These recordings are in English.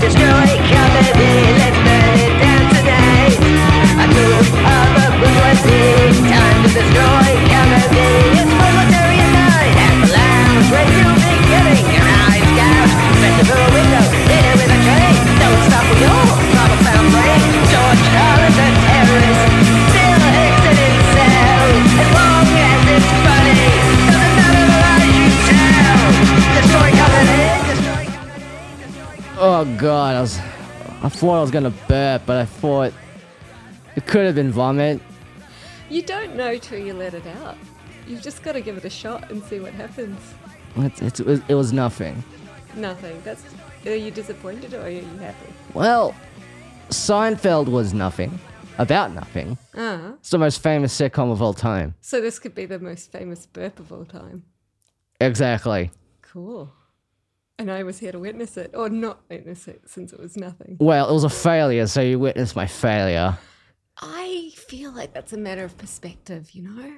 Destroy comedy, thought I was gonna burp, but I thought it could have been vomit. You don't know till you let it out. You've just got to give it a shot and see what happens. It's, it's, it, was, it was nothing. Nothing. That's. Are you disappointed or are you happy? Well, Seinfeld was nothing. About nothing. Ah, It's the most famous sitcom of all time. so this could be the most famous burp of all time. Exactly. Cool. And I was here to witness it, or not witness it, since it was nothing. Well, it was a failure, so you witnessed my failure. I feel like that's a matter of perspective, you know?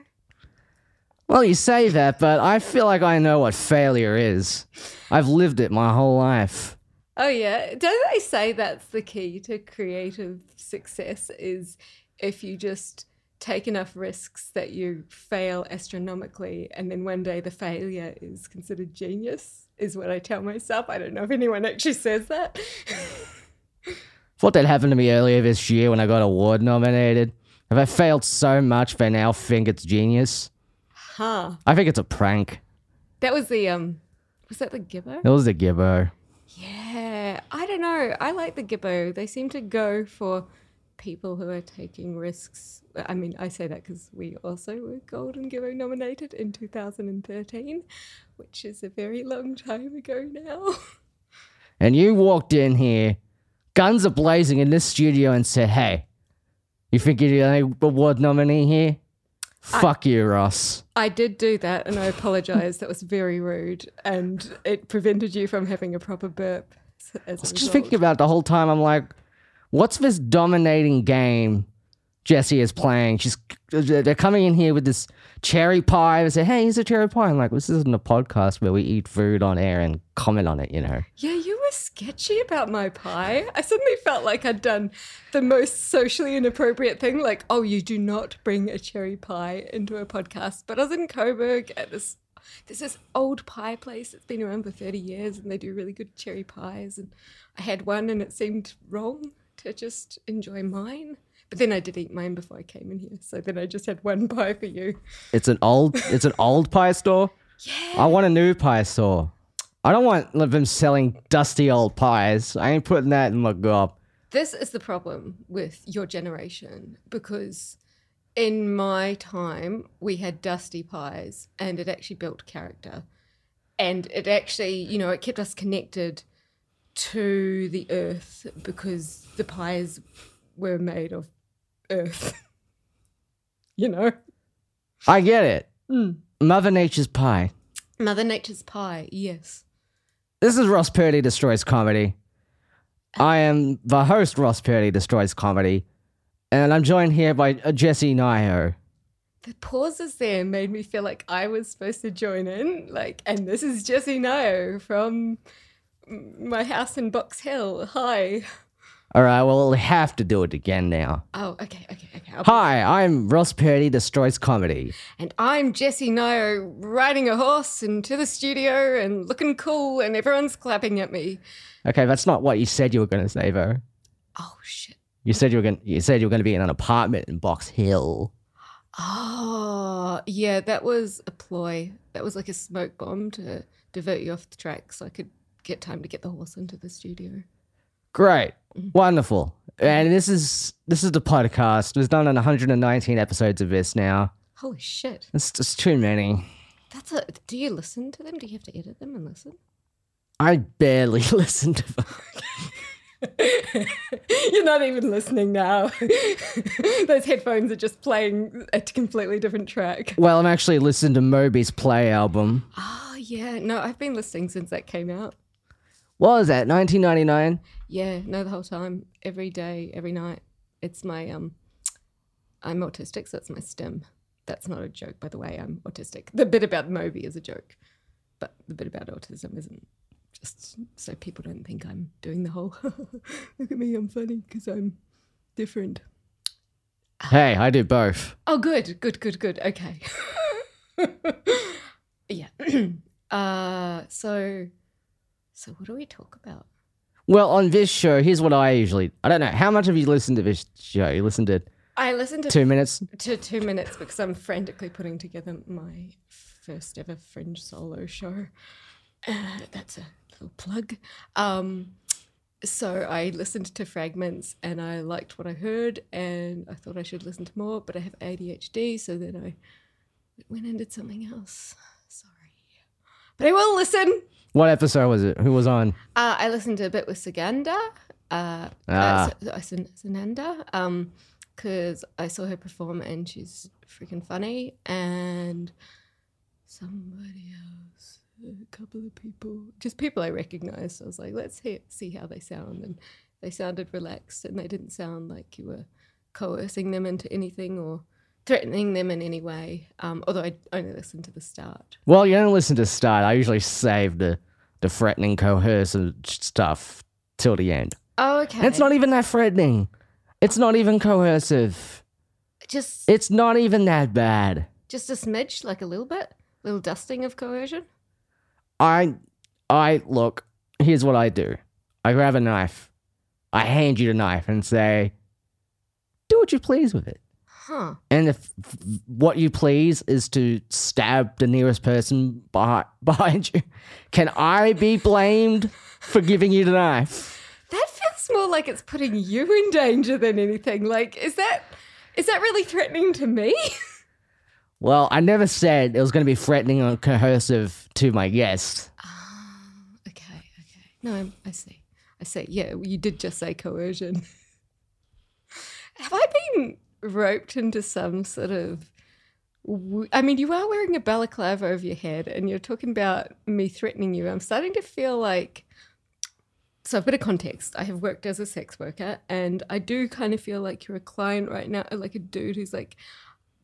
Well, you say that, but I feel like I know what failure is. I've lived it my whole life. Oh yeah, don't they say that's the key to creative success is if you just take enough risks that you fail astronomically and then one day the failure is considered genius is what I tell myself. I don't know if anyone actually says that. Thought that happened to me earlier this year when I got award nominated. Have I failed so much they now think it's genius? huh. I think it's a prank. That was the um was that the Gibbo? It was the gibbo. Yeah. I don't know. I like the Gibbo. They seem to go for people who are taking risks. I mean, I say that because we also were Golden Gibbo nominated in 2013, which is a very long time ago now. And you walked in here, guns are blazing in this studio, and said, Hey, you think you're the only award nominee here? Fuck you, Ross. I did do that and I apologize. that was very rude and it prevented you from having a proper burp. s- As a Just thinking about it the whole time, I'm like, what's this dominating game Jesse is playing? She's they're coming in here with this cherry pie. They say, "Hey, here's a cherry pie." I'm like, this isn't a podcast where we eat food on air and comment on it, you know. Yeah, you were sketchy about my pie. I suddenly felt like I'd done the most socially inappropriate thing. Like, oh, you do not bring a cherry pie into a podcast. But I was in Coburg at this. There's this old pie place that's been around for 30 years and they do really good cherry pies. And I had one and it seemed wrong to just enjoy mine. But then I did eat mine before I came in here. So then I just had one pie for you. It's an old, it's an old pie store. Yeah. I want a new pie store. I don't want them selling dusty old pies. I ain't putting that in my gob. This is the problem with your generation because in my time we had dusty pies and it actually built character and it actually you know it kept us connected to the earth because the pies were made of earth you know I get it. Hmm. Mother Nature's pie. mother nature's pie yes This is Ross Purdy Destroys Comedy. I am the host, Ross Purdy Destroys Comedy, and I'm joined here by uh, Jesse Nio. the pauses there made me feel like I was supposed to join in. Like, and this is Jesse Nio from m- my house in Box Hill. Hi. All right, well, we'll have to do it again now. Oh, okay, okay, okay. I'll- Hi, I'm Ross Purdy Destroys Comedy. And I'm Jessie Nio riding a horse into the studio and looking cool, and everyone's clapping at me. Okay, that's not what you said you were going to say, though. Oh shit. You said you were going. You said you were going to be in an apartment in Box Hill. Oh, yeah, that was a ploy. That was like a smoke bomb to divert you off the track so I could get time to get the horse into the studio. Great, mm-hmm. wonderful. And this is this is the podcast. We've done 119 episodes of this now. Holy shit. It's just too many. That's a. Do you listen to them? Do you have to edit them and listen? I barely listen to them. You're not even listening now. Those headphones are just playing a completely different track. Well, I'm actually listening to Moby's Play album. Oh, yeah. No, I've been listening since that came out. What was that? 1999. Yeah, no, the whole time, every day, every night. It's my um, I'm autistic, so it's my stim. That's not a joke, by the way. I'm autistic. The bit about Moby is a joke, but the bit about autism isn't. just so people don't think I'm doing the whole look at me, I'm funny because I'm different. Hey, I do both. Oh, good, good, good, good. Okay. yeah. uh, so, so what do we talk about? Well, on this show, here's what I usually. I don't know. How much have you listened to this show? You listened to I listened to two minutes? to two minutes because I'm frantically putting together my first ever fringe solo show. Uh, that's a little plug. Um, so I listened to fragments and I liked what I heard and I thought I should listen to more, but I have ADHD, so then I went and did something else. But I will listen. What episode was it? Who was on? Uh, I listened to a bit with Saganda, uh, Ah. uh, Sa- uh, Sananda, um, because I saw her perform and she's freaking funny, and somebody else, a couple of people, just people I recognized. I was like, let's hear, see how they sound, and they sounded relaxed, and they didn't sound like you were coercing them into anything or threatening them in any way. Um, although I only listened to the start. Well, you don't listen to start. I usually save the the threatening, coercive stuff till the end. Oh, okay. And it's not even that threatening. It's not even coercive. just It's not even that bad. Just a smidge, like a little bit, little dusting of coercion. I, I look. Here's what I do. I grab a knife. I hand you the knife and say, "Do what you please with it." Huh. And if what you please is to stab the nearest person behind, behind you, can I be blamed for giving you the knife? That feels more like it's putting you in danger than anything. Like, is that is that really threatening to me? Well, I never said it was going to be threatening or coercive to my guest. Ah, okay, okay. No, I'm- I see. I see. Yeah, you did just say coercion. Have I been roped into some sort of. I mean, you are wearing a balaclava over your head, and you're talking about me threatening you. I'm starting to feel like. So, a bit of context. I have worked as a sex worker, and I do kind of feel like you're a client right now, like a dude who's like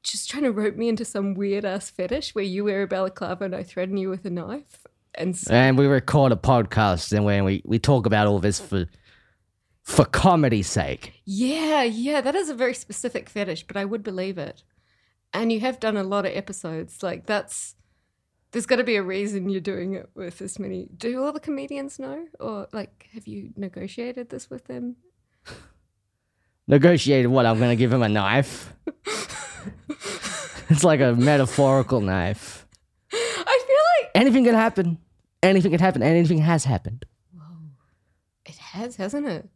just trying to rope me into some weird ass fetish where you wear a balaclava and I threaten you with a knife. And so, And we record a podcast and when we, we talk about all this for for comedy's sake. yeah, yeah, that is a very specific fetish, but I would believe it. And you have done a lot of episodes. Like, that's. There's got to be a reason you're doing it with this many. Do all the comedians know? Or, like, have you negotiated this with them? Negotiated what? I'm going to give him a knife. it's like a metaphorical knife. I feel like Anything can happen. Anything can happen. Anything has happened. it has, hasn't it?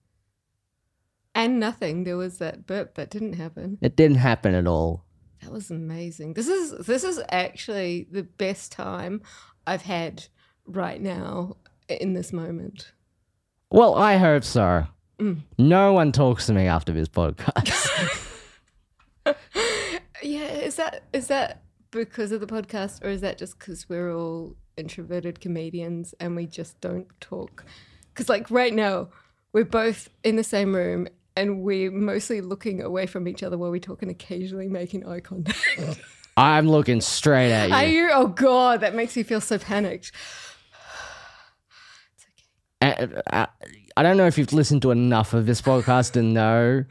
And nothing. There was that burp that didn't happen. It didn't happen at all. That was amazing. This is this is actually the best time I've had right now in this moment. Well, I hope so. Mm. No one talks to me after this podcast. Yeah, is that is that because of the podcast, or is that just because we're all introverted comedians and we just don't talk? Because like right now, we're both in the same room and we're mostly looking away from each other while we talk and occasionally making eye contact. I'm looking straight at you. Are you? Oh god, that makes me feel so panicked. I, I, I don't know if you've listened to enough of this podcast to know.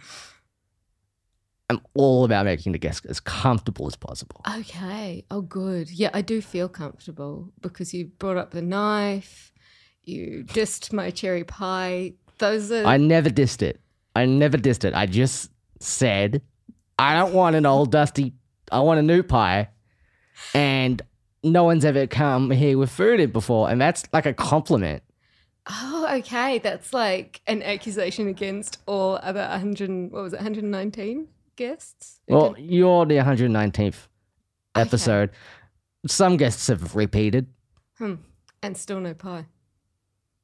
I'm all about making the guest as comfortable as possible. Okay. Oh, good. Yeah, I do feel comfortable because you brought up the knife, you dissed my cherry pie. Those are. I never dissed it. I never dissed it. I just said, I don't want an old dusty, I want a new pie. And no one's ever come here with food in before. And that's like a compliment. oh, okay. That's like an accusation against all other 100. What was it? 119 guests. Well, Okay. you're the 119th episode. Some guests have repeated. Hmm. And still no pie.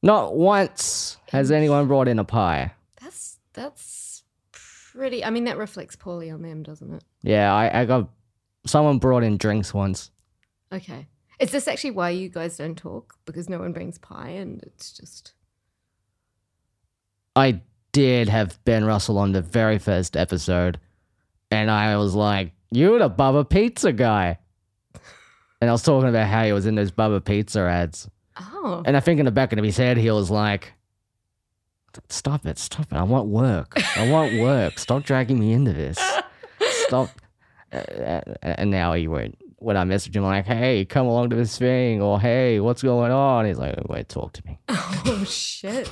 Not once has anyone brought in a pie. That's that's pretty. I mean, that reflects poorly on them, doesn't it? Yeah, I, I got someone brought in drinks once. Okay. Is this actually why you guys don't talk? Because no one brings pie, and it's just. I did have Ben Russell on the very first episode, and I was like, "You're the Bubba Pizza guy," and I was talking about how he was in those Bubba Pizza ads. Oh. And I think in the back of his head, he was like, Stop it, stop it. I want work. I want work. Stop dragging me into this. Stop. Uh, uh, and now he went, when I message him, like, hey, come along to this thing, or hey, what's going on? He's like, wait, talk to me. Oh shit.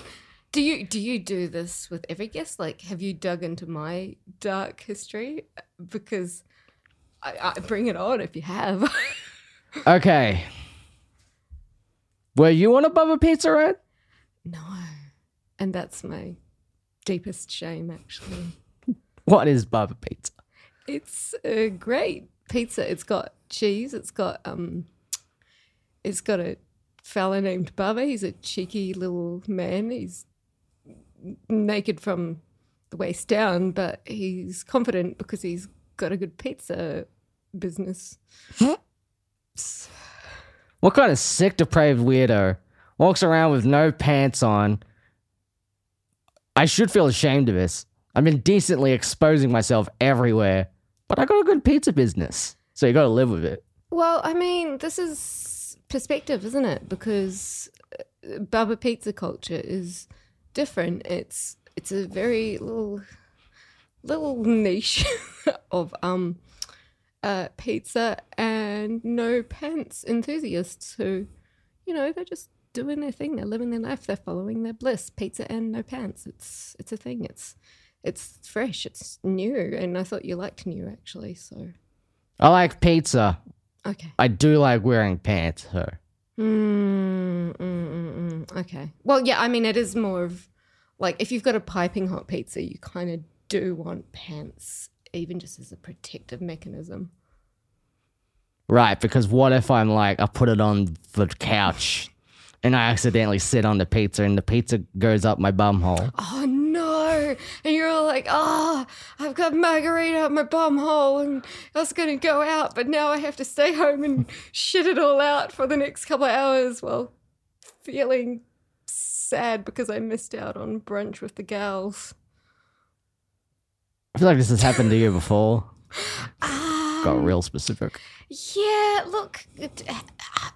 Do you do you do this with every guest? Like, have you dug into my dark history? Because I, I bring it on if you have. Okay. Were you on a Bubba Pizza Red? no, and that's my deepest shame. Actually, What is Bubba Pizza? it's a great pizza. It's got cheese. It's got um, it's got a fella named Bubba. He's a cheeky little man. He's naked from the waist down, but he's confident because he's got a good pizza business. What kind of sick, depraved weirdo walks around with no pants on? I should feel ashamed of this. I've been decently exposing myself everywhere, but I got a good pizza business. So you got to live with it. Well, I mean, this is perspective, isn't it? Because uh, Bubba pizza culture is different. It's it's a very little little niche of um uh pizza and no pants enthusiasts who, you know, they're just doing their thing. They're living their life. They're following their bliss. Pizza and no pants. It's it's a thing. It's it's fresh. It's new, and I thought you liked new actually. So I like pizza. okay. I do like wearing pants, though. Mm, mm, mm, mm. Okay. Well, yeah, I mean, it is more of like if you've got a piping hot pizza, you kind of do want pants, even just as a protective mechanism. Right, because what if I'm like, I put it on the couch and I accidentally sit on the pizza and the pizza goes up my bum hole? Oh no! And you're all like, oh, I've got margarita up my bum hole, and I was gonna go out, but now I have to stay home and shit it all out for the next couple of hours while feeling sad because I missed out on brunch with the gals. I feel like this has happened to you before. Ah. Got real specific. Yeah, look. It,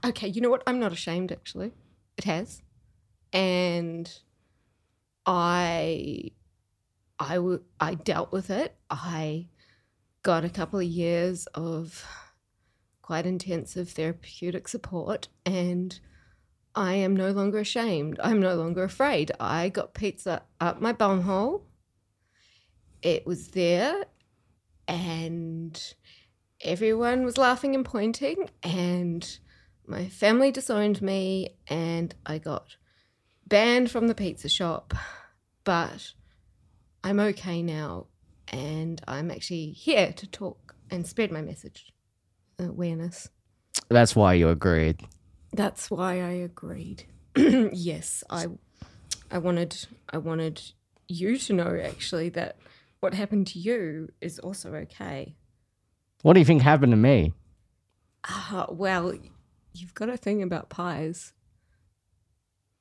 okay, you know what? I'm not ashamed, actually. It has. And I. I, w- I dealt with it. I got a couple of years of quite intensive therapeutic support, and I am no longer ashamed. I'm no longer afraid. I got pizza up my bumhole. It was there, and everyone was laughing and pointing, and my family disowned me, and I got banned from the pizza shop. But I'm okay now, and I'm actually here to talk and spread my message, awareness. That's why you agreed. That's why I agreed. yes, I, I wanted, I wanted you to know actually that what happened to you is also okay. What do you think happened to me? Ah, well, you've got a thing about pies.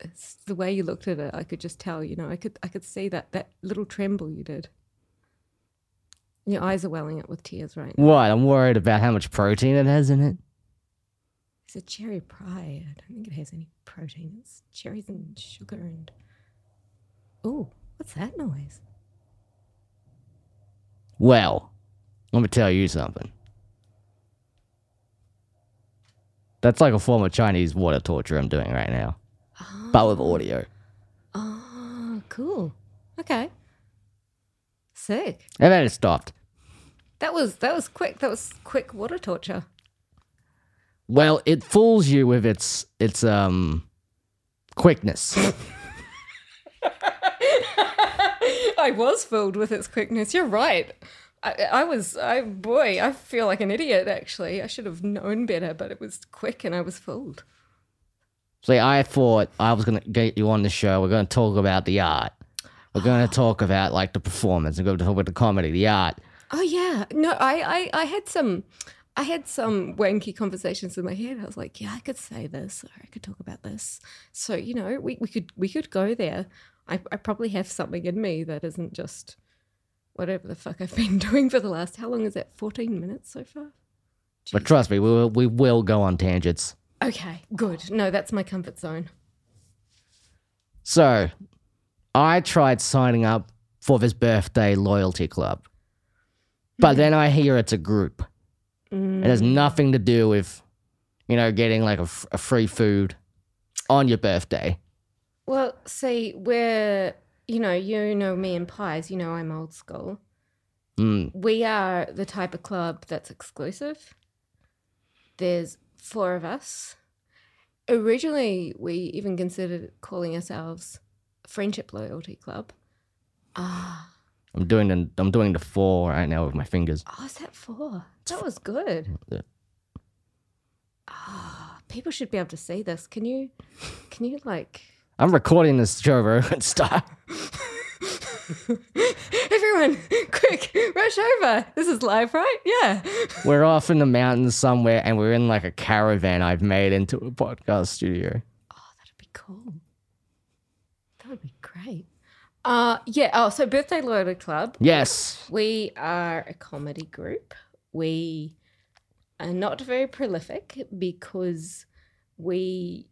It's the way you looked at it. I could just tell. You know, I could, I could see that that little tremble you did. Your eyes are welling up with tears right now. What? I'm worried about how much protein it has in it. It's a cherry pie. I don't think it has any protein. It's cherries and sugar and. Oh, what's that noise? Well, let me tell you something. That's like a form of Chinese water torture I'm doing right now, but with audio. Oh, cool. Okay. Sick. And then it stopped. That was that was quick. That was quick water torture. Well, it fools you with its its um quickness. I was fooled with its quickness. You're right. I, I was, I boy, I feel like an idiot. Actually, I should have known better, but it was quick, and I was fooled. See, I thought I was gonna get you on the show. We're gonna talk about the art. We're gonna talk about like the performance. We're gonna talk about the comedy, the art. Oh yeah, no, I, I, I had some, I had some wanky conversations in my head. I was like, yeah, I could say this, or I could talk about this. So you know, we, we could we could go there. I, I probably have something in me that isn't just whatever the fuck I've been doing for the last. How long is that? Fourteen minutes so far. But trust me, we will, we will go on tangents. Okay, good. No, that's my comfort zone. So, I tried signing up for this birthday loyalty club, but then I hear it's a group. It has mm. nothing to do with, you know, getting like a free food on your birthday. Well, see, we're, you know, you know me and pies, you know I'm old school. Mm. We are the type of club that's exclusive. There's four of us. Originally, we even considered calling ourselves Friendship Loyalty Club. Ah, I'm doing the I'm doing the four right now with my fingers. oh, is that four? That was good. Yeah. Ah, people should be able to see this. Can you, can you like I'm recording this Joe Rogan style. Everyone, quick, rush over. This is live, right? Yeah. We're off in the mountains somewhere, and we're in like a caravan I've made into a podcast studio. Oh, that'd be cool. That would be great. Uh yeah, oh, so Birthday Loyalty Club. Yes, We are a comedy group. We are not very prolific because we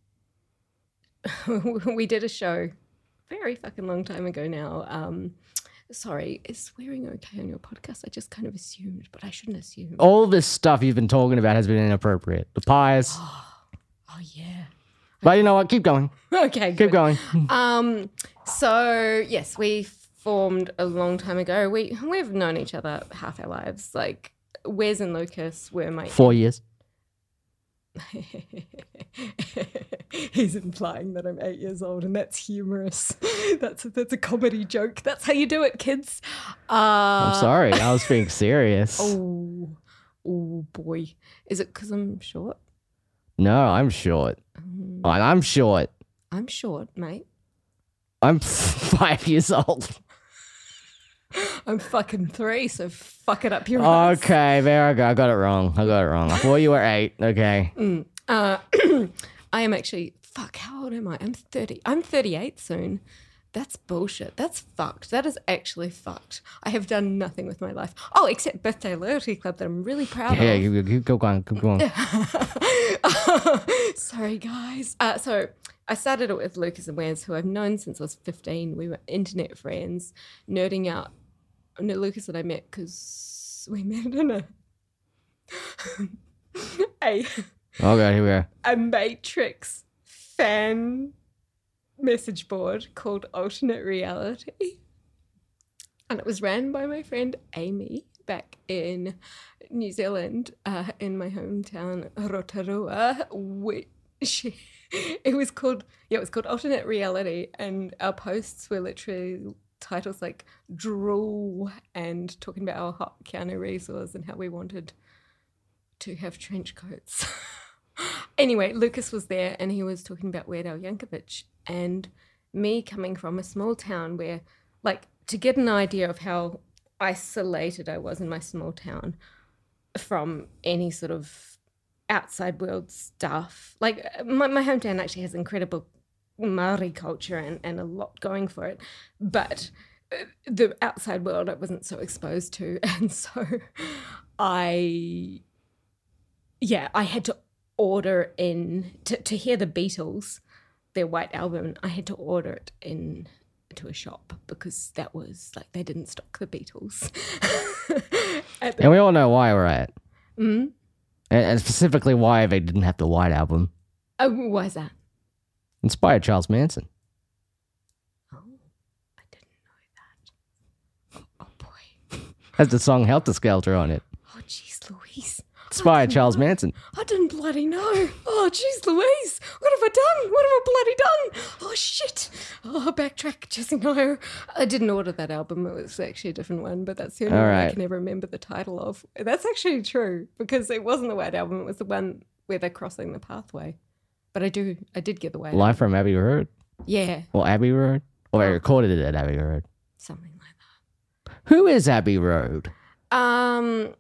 we did a show very fucking long time ago now. Um sorry, is swearing okay on your podcast? I just kind of assumed, but I shouldn't assume. all this stuff you've been talking about has been inappropriate. The pies, oh yeah. but you know what? Keep going. Okay, Keep good. going. Um, so yes, we formed a long time ago. We we've known each other half our lives. Like Wes and Lucas were my. Four years. He's implying that I'm eight years old, and that's humorous. That's a, that's a comedy joke. That's how you do it, kids. Uh, I'm sorry. I was being serious. Oh, oh boy, is it because I'm short? No, I'm short. Um, I'm short. I'm short, mate. I'm five years old. I'm fucking three, so fuck it up your ass. Okay, there I go. I got it wrong. I got it wrong. I thought you were eight. Okay. Uh, I am actually fuck. How old am I? I'm thirty. I'm thirty-eight soon. That's bullshit. That's fucked. That is actually fucked. I have done nothing with my life. Oh, except birthday loyalty club that I'm really proud Yeah, of. keep, keep, keep going. Keep going. Sorry, guys. Uh, so I started it with Lucas and Wes, who I've known since I was 15. We were internet friends, nerding out. No, Lucas and I met because we met in a a Okay, here we are. a Matrix fan message board called Alternate Reality. And it was ran by my friend Amy back in New Zealand, uh, in my hometown, Rotorua, which it was called, yeah, it was called Alternate Reality. And our posts were literally titles like Drool and talking about our hot Keanu was and how we wanted to have trench coats. anyway, Lucas was there and he was talking about Weird Al Yankovic and me coming from a small town where, like, to get an idea of how isolated I was in my small town from any sort of outside world stuff. Like, my, my hometown actually has incredible Maori culture and, and a lot going for it, but uh, the outside world I wasn't so exposed to. And so I yeah, I had to order in to, to hear the Beatles, their white album. I had to order it in to a shop because that was like they didn't stock the Beatles. The- And we all know why we're at. Mm? And, and specifically why they didn't have the White Album. Oh, why is that? Inspired Charles Manson. Oh, I didn't know that. Oh boy. Has the song Helter Skelter on it. Oh jeez, Louise. Inspired Charles know. Manson. I didn't bloody know. Oh, jeez, Louise. What have I done? What have I bloody done? Oh, shit. Oh, backtrack, Jesse. No. I didn't order that album. It was actually a different one, but that's the only All one I can ever remember the title of. That's actually true because it wasn't the White Album. It was the one where they're crossing the pathway. But I do, I did get the White Live from Abbey Road. Yeah, Or Abbey Road. Or I recorded it at Abbey Road. something like that. Who is Abbey Road? that. Um,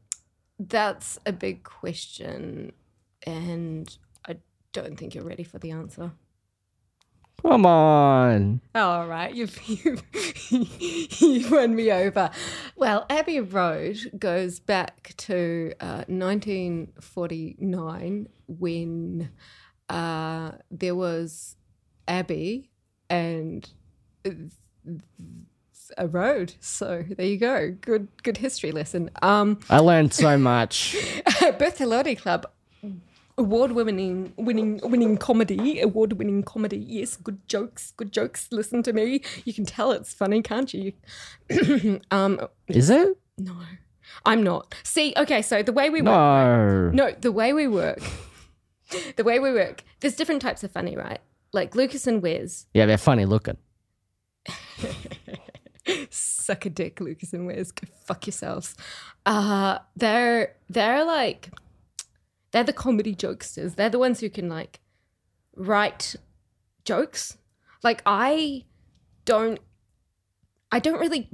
that's a big question, and I don't think you're ready for the answer. Come on. All right, you've, you've, you've won me over. Well, Abbey Road goes back to uh, 1949 when uh, there was Abby and a road. So there you go. Good good history lesson. Um, I learned so much. Birthday Loyalty Club. Award winning, winning, winning comedy. Award winning comedy. Yes, good jokes, good jokes. Listen to me. You can tell it's funny, can't you? um, Is it? no, I'm not. See, okay, so the way we work. No. No, the way we work, the way we work, there's different types of funny, right? Like Lucas and Wiz. Yeah, they're funny looking. suck a dick, Lucas and Wiz. go fuck yourselves. Uh, they're they're like they're the comedy jokesters. They're the ones who can like write jokes. Like I don't, I don't really.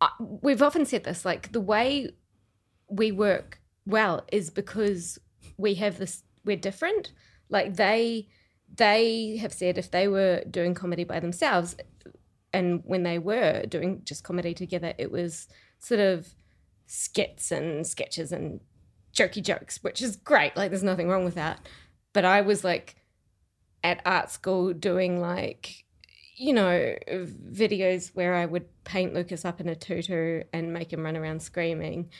I, we've often said this. Like the way we work well is because we have this. We're different. Like they, they have said if they were doing comedy by themselves, and when they were doing just comedy together, it was sort of skits and sketches and jokey jokes, which is great. Like, there's nothing wrong with that. But I was like at art school doing like, you know, videos where I would paint Lucas up in a tutu and make him run around screaming.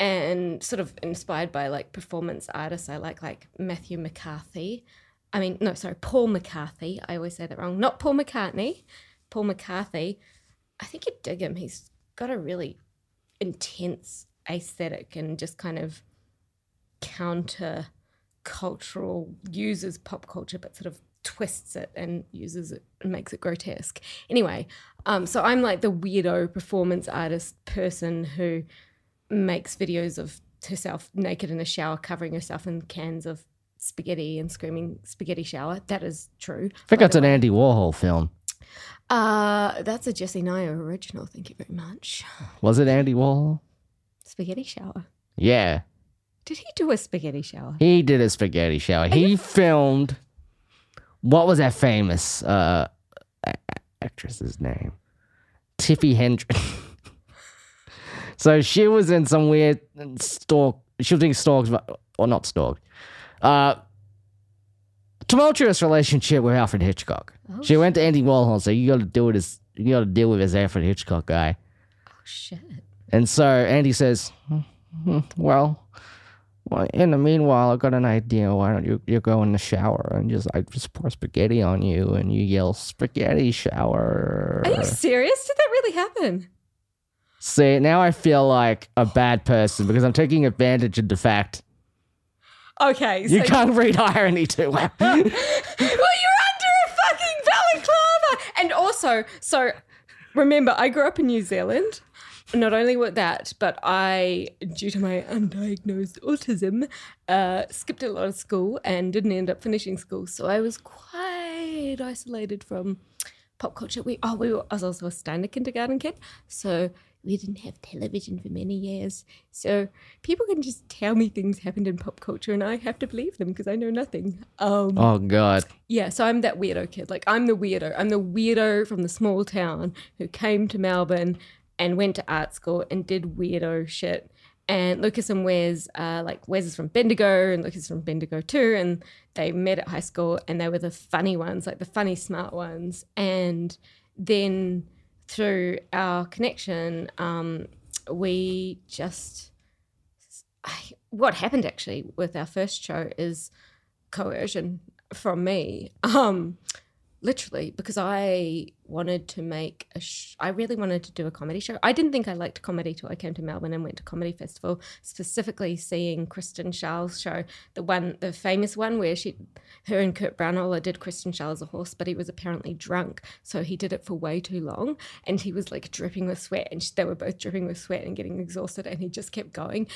And sort of inspired by like performance artists, I like like Matthew McCarthy. I mean, no, sorry, Paul McCarthy. I always say that wrong. Not Paul McCartney. Paul McCarthy. I think you'd dig him. He's got a really intense aesthetic and just kind of counter cultural, uses pop culture, but sort of twists it and uses it and makes it grotesque. Anyway, um, so I'm like the weirdo performance artist person who makes videos of herself naked in a shower, covering herself in cans of spaghetti and screaming spaghetti shower. That is true. I think that's an Andy Warhol film. Uh, that's a Jesse Naya original. Thank you very much. Was it Andy Warhol? Spaghetti shower. Yeah. Did he do a spaghetti shower? He did a spaghetti shower. He filmed what was that famous uh actress's name? Tippi Hedren. so she was in some weird stalk she was being stalked or not stalked. Uh tumultuous relationship with Alfred Hitchcock. she went to Andy Warhol and said, You gotta deal with this you gotta deal with this Alfred Hitchcock guy. Oh shit. And so Andy says, "Hmm, hmm, "Well, well, in the meanwhile, I got an idea. Why don't you you go in the shower and just I just pour spaghetti on you and you yell spaghetti shower." Are you serious? Did that really happen? See, now I feel like a bad person because I'm taking advantage of the fact Okay. So you can't read irony too well. well, you're under a fucking balaclava. And also, so remember, I grew up in New Zealand. Not only with that, but I, due to my undiagnosed autism, uh, skipped a lot of school and didn't end up finishing school. So I was quite isolated from pop culture. We oh, we were, I was also a standard kindergarten kid, so we didn't have television for many years. So people can just tell me things happened in pop culture, and I have to believe them because I know nothing. Um, oh God, yeah, so I'm that weirdo kid. Like I'm the weirdo. I'm the weirdo from the small town who came to Melbourne and went to art school and did weirdo shit. And Lucas and Wes, uh, like Wes is from Bendigo and Lucas is from Bendigo too, and they met at high school and they were the funny ones, like the funny smart ones. And then through our connection, um, we just I, what happened actually with our first show is coercion from me. Um, literally, because I wanted to make a. Sh- I really wanted to do a comedy show. I didn't think I liked comedy till I came to Melbourne and went to comedy festival, specifically seeing Kristen Schaal's show, the one, the famous one where she, her and Kurt Braunohler did Kristen Schaal's a horse, but he was apparently drunk, so he did it for way too long, and he was like dripping with sweat, and she, they were both dripping with sweat and getting exhausted, and he just kept going.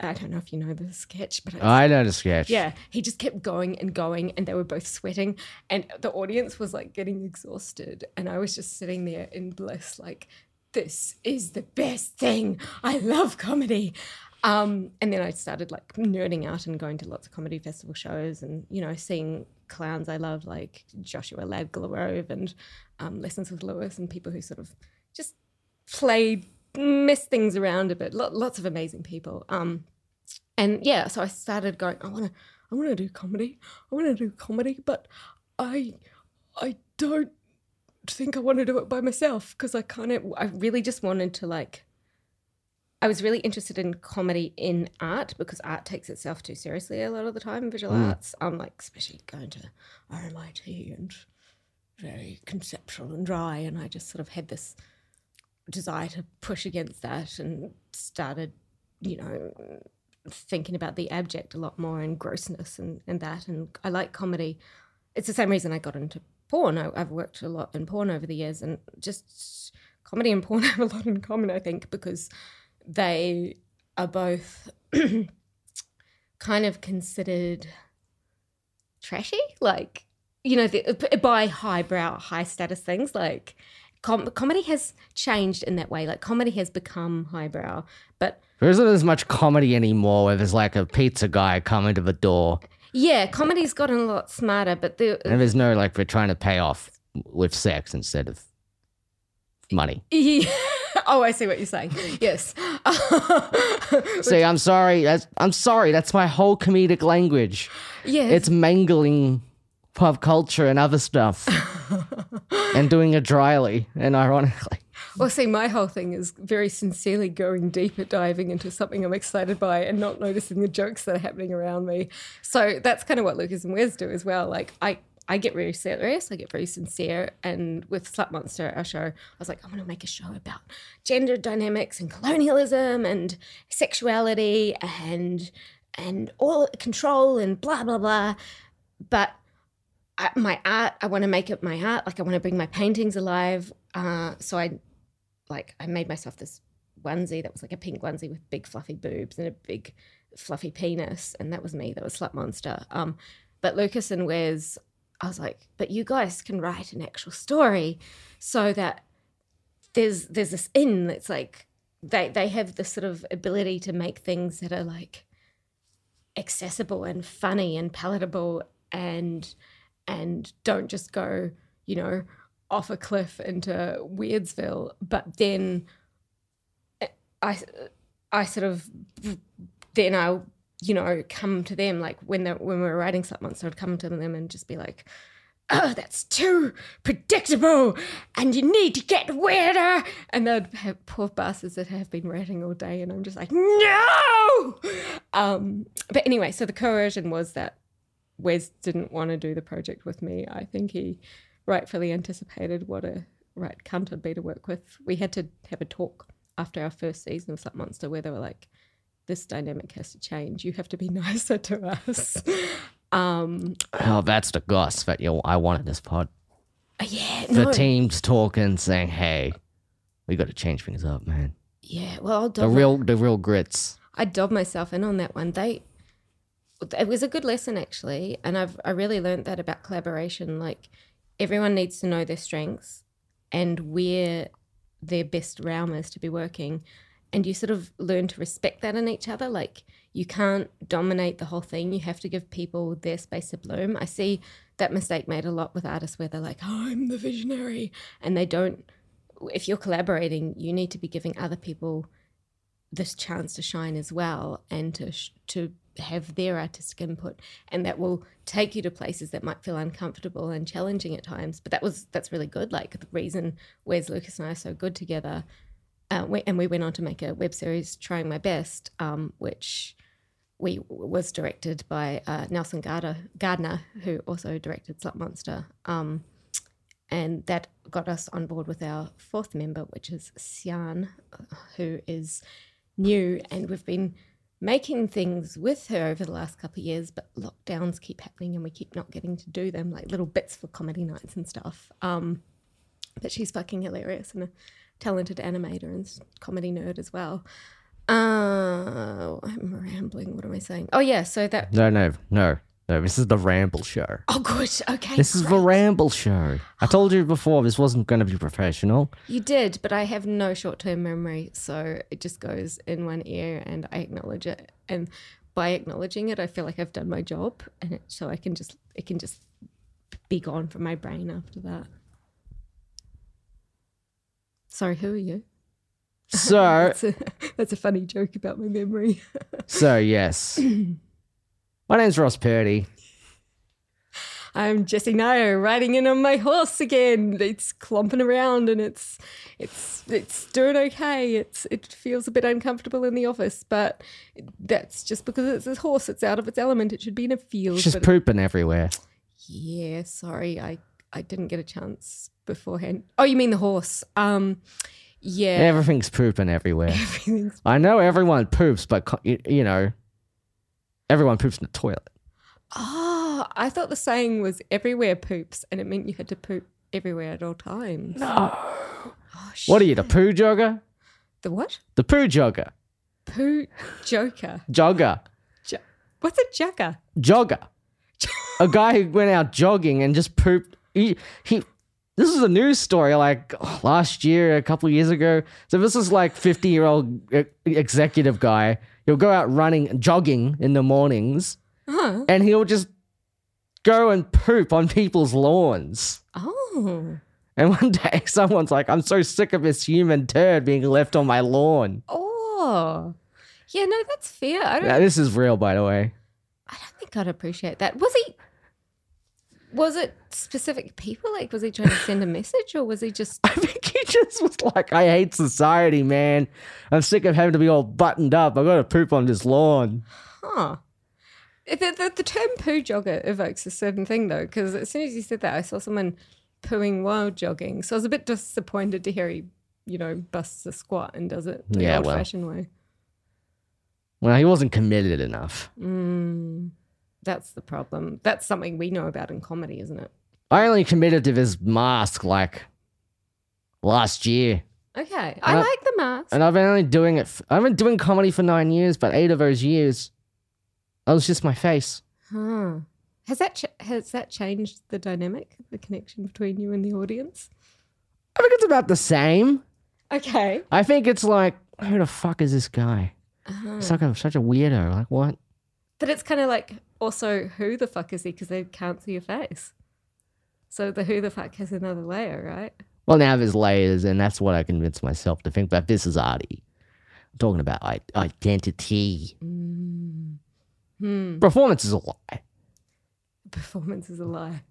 I- don't know if you know the sketch, but I I know the sketch. yeah, he just kept going and going, and they were both sweating, and the audience was like getting exhausted, and I was just sitting there in bliss, like, this is the best thing. I love comedy. Um, and then I started like nerding out and going to lots of comedy festival shows, and you know, seeing clowns I love like Joshua Ladgrove and um, Lessons with Luis, and people who sort of just played mess things around a bit. Lo- lots of amazing people. Um, and yeah, so I started going. I want to. I want to do comedy. I want to do comedy, but I I don't think I want to do it by myself because I kind of I really just wanted to like I was really interested in comedy in art because art takes itself too seriously a lot of the time. Visual arts, um, like especially going to RMIT and very conceptual and dry, and I just sort of had this desire to push against that and started, you know, thinking about the abject a lot more and grossness and, and that. And I like comedy. It's the same reason I got into porn. I, I've worked a lot in porn over the years, and just comedy and porn have a lot in common, I think, because they are both kind of considered trashy, like you know, the, by highbrow, high status things. Like com- comedy has changed in that way. Like comedy has become highbrow, but There isn't as much comedy anymore where there's like a pizza guy coming to the door yeah, comedy's gotten a lot smarter. But the and there's no like we're trying to pay off with sex instead of money. Yeah. oh, I see what you're saying. Yes. See, I'm sorry. That's, I'm sorry. That's my whole comedic language. yes. It's mangling pop culture and other stuff and doing it dryly and ironically. Well, see, my whole thing is very sincerely going deeper, diving into something I'm excited by and not noticing the jokes that are happening around me. So that's kind of what Lucas and Wes do as well. Like, I, I get very serious, I get very sincere. And with Slut Monster, our show, I was like, I want to make a show about gender dynamics and colonialism and sexuality and and all control and blah blah blah. But My art, I want to make it my art. Like I want to bring my paintings alive. Uh, so I, like, I made myself this onesie that was like a pink onesie with big fluffy boobs and a big fluffy penis, and that was me. That was Slut Monster. Um, but Lucas and Wes, I was like, but you guys can write an actual story, so that there's there's this in that's like they they have this sort of ability to make things that are like accessible and funny and palatable and and don't just go, you know, off a cliff into Weirdsville, but then I, I sort of, then I'll, you know, come to them like when they when we were writing something, so I'd come to them and just be like, oh, that's too predictable, and you need to get weirder. And they'd have poor bastards that have been writing all day, and I'm just like, no. Um, but anyway, so the coercion was that Wes didn't want to do the project with me. I think he rightfully anticipated what a right cunt I'd be to work with. We had to have a talk after our first season of Slut Monster where they were like, this dynamic has to change. You have to be nicer to us. um, Oh, that's the goss that you I wanted this pod. yeah, The no, team's talking, saying, "Hey, we got to change things up, man." yeah. Well, I'll The real, the real grits. I dob myself in on that one. They, it was a good lesson actually, and I've I really learned that about collaboration. Like everyone needs to know their strengths and where their best realm is to be working, and you sort of learn to respect that in each other. Like you can't dominate the whole thing. You have to give people their space to bloom. I see that mistake made a lot with artists where they're like, oh, "I'm the visionary," and they don't. If you're collaborating, you need to be giving other people this chance to shine as well and to to have their artistic input and that will take you to places that might feel uncomfortable and challenging at times. But that was that's really good. Like the reason Wes Lucas and I are so good together uh, we, and we went on to make a web series trying my best um, which we was directed by uh, Nelson Gardner, Gardner who also directed Slut Monster um, and that got us on board with our fourth member which is Sian who is new and we've been making things with her over the last couple of years but lockdowns keep happening and we keep not getting to do them like little bits for comedy nights and stuff. Um but she's fucking hilarious and a talented animator and comedy nerd as well. Uh i'm rambling. What am i saying? Oh yeah so that No, no, no, no. This is the Ramble Show. oh good okay This is the. Ramble Show. I oh. told you before this wasn't going to be professional. You did, but I have no short term memory. So it just goes in one ear and I acknowledge it. And by acknowledging it, I feel like I've done my job. And it, so I can just, it can just be gone from my brain after that. Sorry, who are you? So, That's a, that's a funny joke about my memory. so yes. My name's Ross Purdy. I'm Jessie Nio riding in on my horse again. It's clomping around and it's it's it's doing okay. It's it feels a bit uncomfortable in the office, but that's just because it's a horse. It's out of its element. It should be in a field. But pooping everywhere. yeah, sorry, I I didn't get a chance beforehand. Oh, you mean the horse? Um, yeah, Everything's pooping everywhere. everything's I know everyone poops, but you, you know, everyone poops in the toilet. Oh, I thought the saying was everywhere poops, and it meant you had to poop everywhere at all times. No. Oh, What are you, the poo jogger? The what? The poo jogger. Poo joker. Jogger. Jo- What's a joker? Jogger. a guy who went out jogging and just pooped. He, he this is a news story like oh, last year, a couple of years ago. So this is like 50 year old uh, executive guy. He'll go out running, jogging in the mornings, Huh? and he'll just go and poop on people's lawns. Oh. And one day, someone's like, I'm so sick of this human turd being left on my lawn. Oh. Yeah, no, that's fair. I don't Now, this is real, by the way. I don't think I'd appreciate that. Was he was it specific people? Like was he trying to send a message or was he just I think he just was like, I hate society, man. I'm sick of having to be all buttoned up. I got to poop on this lawn. huh? The, the, the term poo jogger evokes a certain thing though, because as soon as you said that, I saw someone pooing while jogging. So I was a bit disappointed to hear he, you know, busts a squat and does it the Yeah, old well. fashioned way. Well, he wasn't committed enough. Mm, that's the problem. That's something we know about in comedy, isn't it? I only committed to this mask like last year. Okay. I Uh, like the mask. And I've been only doing it. F- I've been doing comedy for nine years, but eight of those years, that was just my face. Huh. Has that ch- has that changed the dynamic, the connection between you and the audience? I think it's about the same. Okay. I think it's like, who the fuck is this guy? Uh-huh. He's like a, such a weirdo. Like, what? But it's kind of like also who the fuck is he because they can't see your face. So the who the fuck has another layer, right? Well, now there's layers, and that's what I convinced myself to think. But this is arty. I'm talking about I- identity. Hmm. Performance is a lie. Performance is a lie.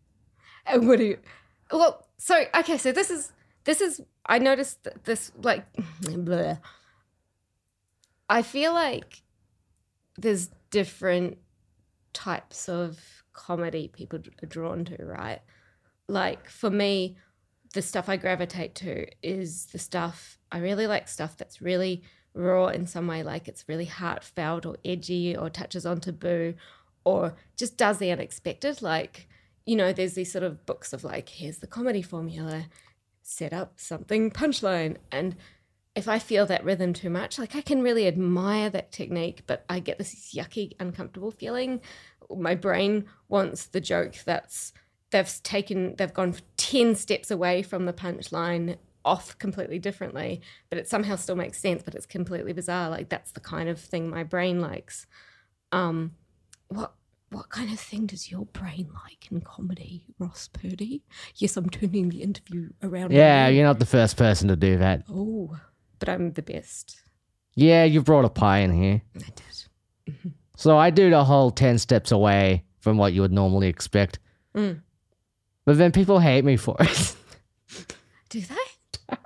And what do you? Well, so okay, so this is this is I noticed this like bleh. I feel like there's different types of comedy people are drawn to, right? Like for me, the stuff I gravitate to is the stuff I really like stuff that's really raw in some way, like it's really heartfelt or edgy or touches on taboo or just does the unexpected. Like, you know, there's these sort of books of like, here's the comedy formula, set up something punchline. And if I feel that rhythm too much, like I can really admire that technique, but I get this yucky, uncomfortable feeling. My brain wants the joke that's they've taken they've gone 10 steps away from the punchline off completely differently but it somehow still makes sense but it's completely bizarre like that's the kind of thing my brain likes um what what kind of thing does your brain like in comedy ross purdy yes i'm turning the interview around Yeah, you. you're not the first person to do that. oh but i'm the best Yeah, you brought a pie in here. i did So I do the whole 10 steps away from what you would normally expect. Mm. But then people hate me for it. do they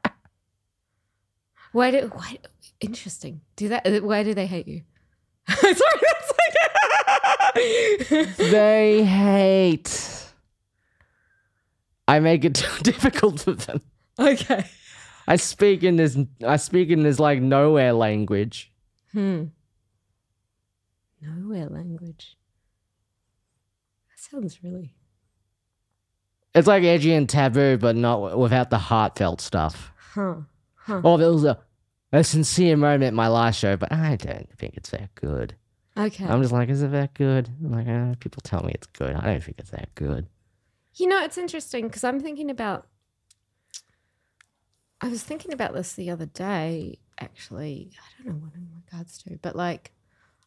why do why interesting do that why do they hate you sorry that's like they hate. I make it too difficult for them. okay I speak in this I speak in this like nowhere language. Hmm. Nowhere language. That sounds really. It's like edgy and taboo, but not without the heartfelt stuff. Huh. Huh. Oh, there was a, a sincere moment in my last show, but I don't think it's that good. Okay. I'm just like, is it that good? I'm like, uh, people tell me it's good. I don't think it's that good. you know, it's interesting because I'm thinking about. I was thinking about this the other day, actually. I don't know what in regards to, but like,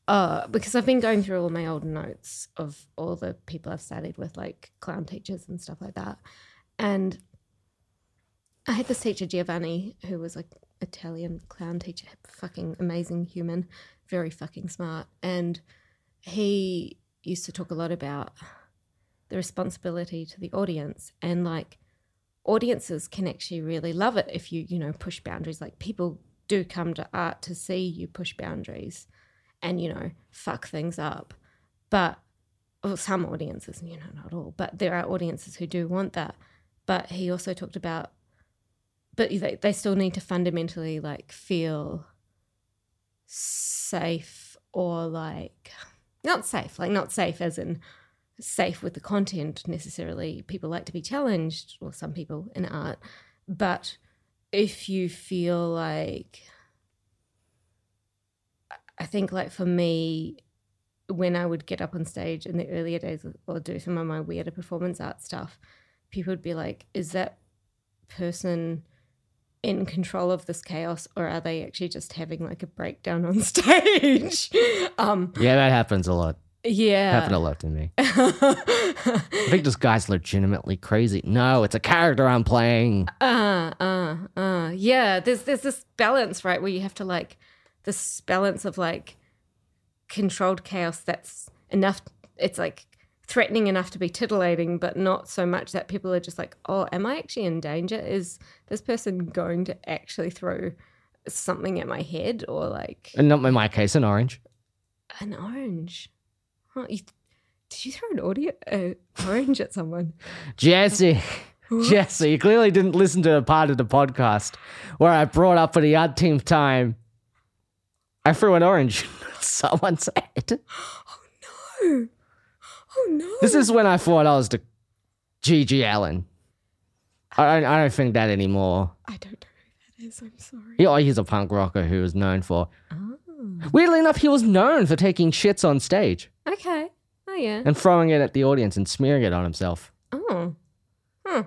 uh, because I've been going through all my old notes of all the people I've studied with, like clown teachers and stuff like that. And I had this teacher, Giovanni, who was like Italian clown teacher, fucking amazing human, very fucking smart. And he used to talk a lot about the responsibility to the audience and like audiences can actually really love it if you you know push boundaries. Like people do come to art to see you push boundaries and you know fuck things up. But well, some audiences you know not all but there are audiences who do want that. But he also talked about but they, they still need to fundamentally like feel safe or like not safe like not safe as in safe with the content necessarily. People like to be challenged or some people in art. But if you feel like i think like for me when i would get up on stage in the earlier days or do some of my weirder performance art stuff people would be like is that person in control of this chaos or are they actually just having like a breakdown on stage? Um Yeah, that happens a lot. Yeah Happened a lot to me. I think this guy's legitimately crazy. No, it's a character I'm playing. uh uh uh yeah there's there's this balance right where you have to like this balance of like controlled chaos that's enough it's like threatening enough to be titillating but not so much that people are just like oh am i actually in danger is this person going to actually throw something at my head or like And not in my case, an orange. an orange huh, you, did you throw an audio uh, orange at someone Jesse. Jesse, you clearly didn't listen to a part of the podcast where I brought up for the umpteenth time. I threw an orange at someone's head. oh no. oh no This is when I thought I was the GG Allin. I don't, I don't think that anymore. i don't know who that is i'm sorry He, oh, he's a punk rocker who was known for. oh. Weirdly enough, he was known for taking shits on stage Okay. Oh yeah. and throwing it at the audience and smearing it on himself. Oh. Huh.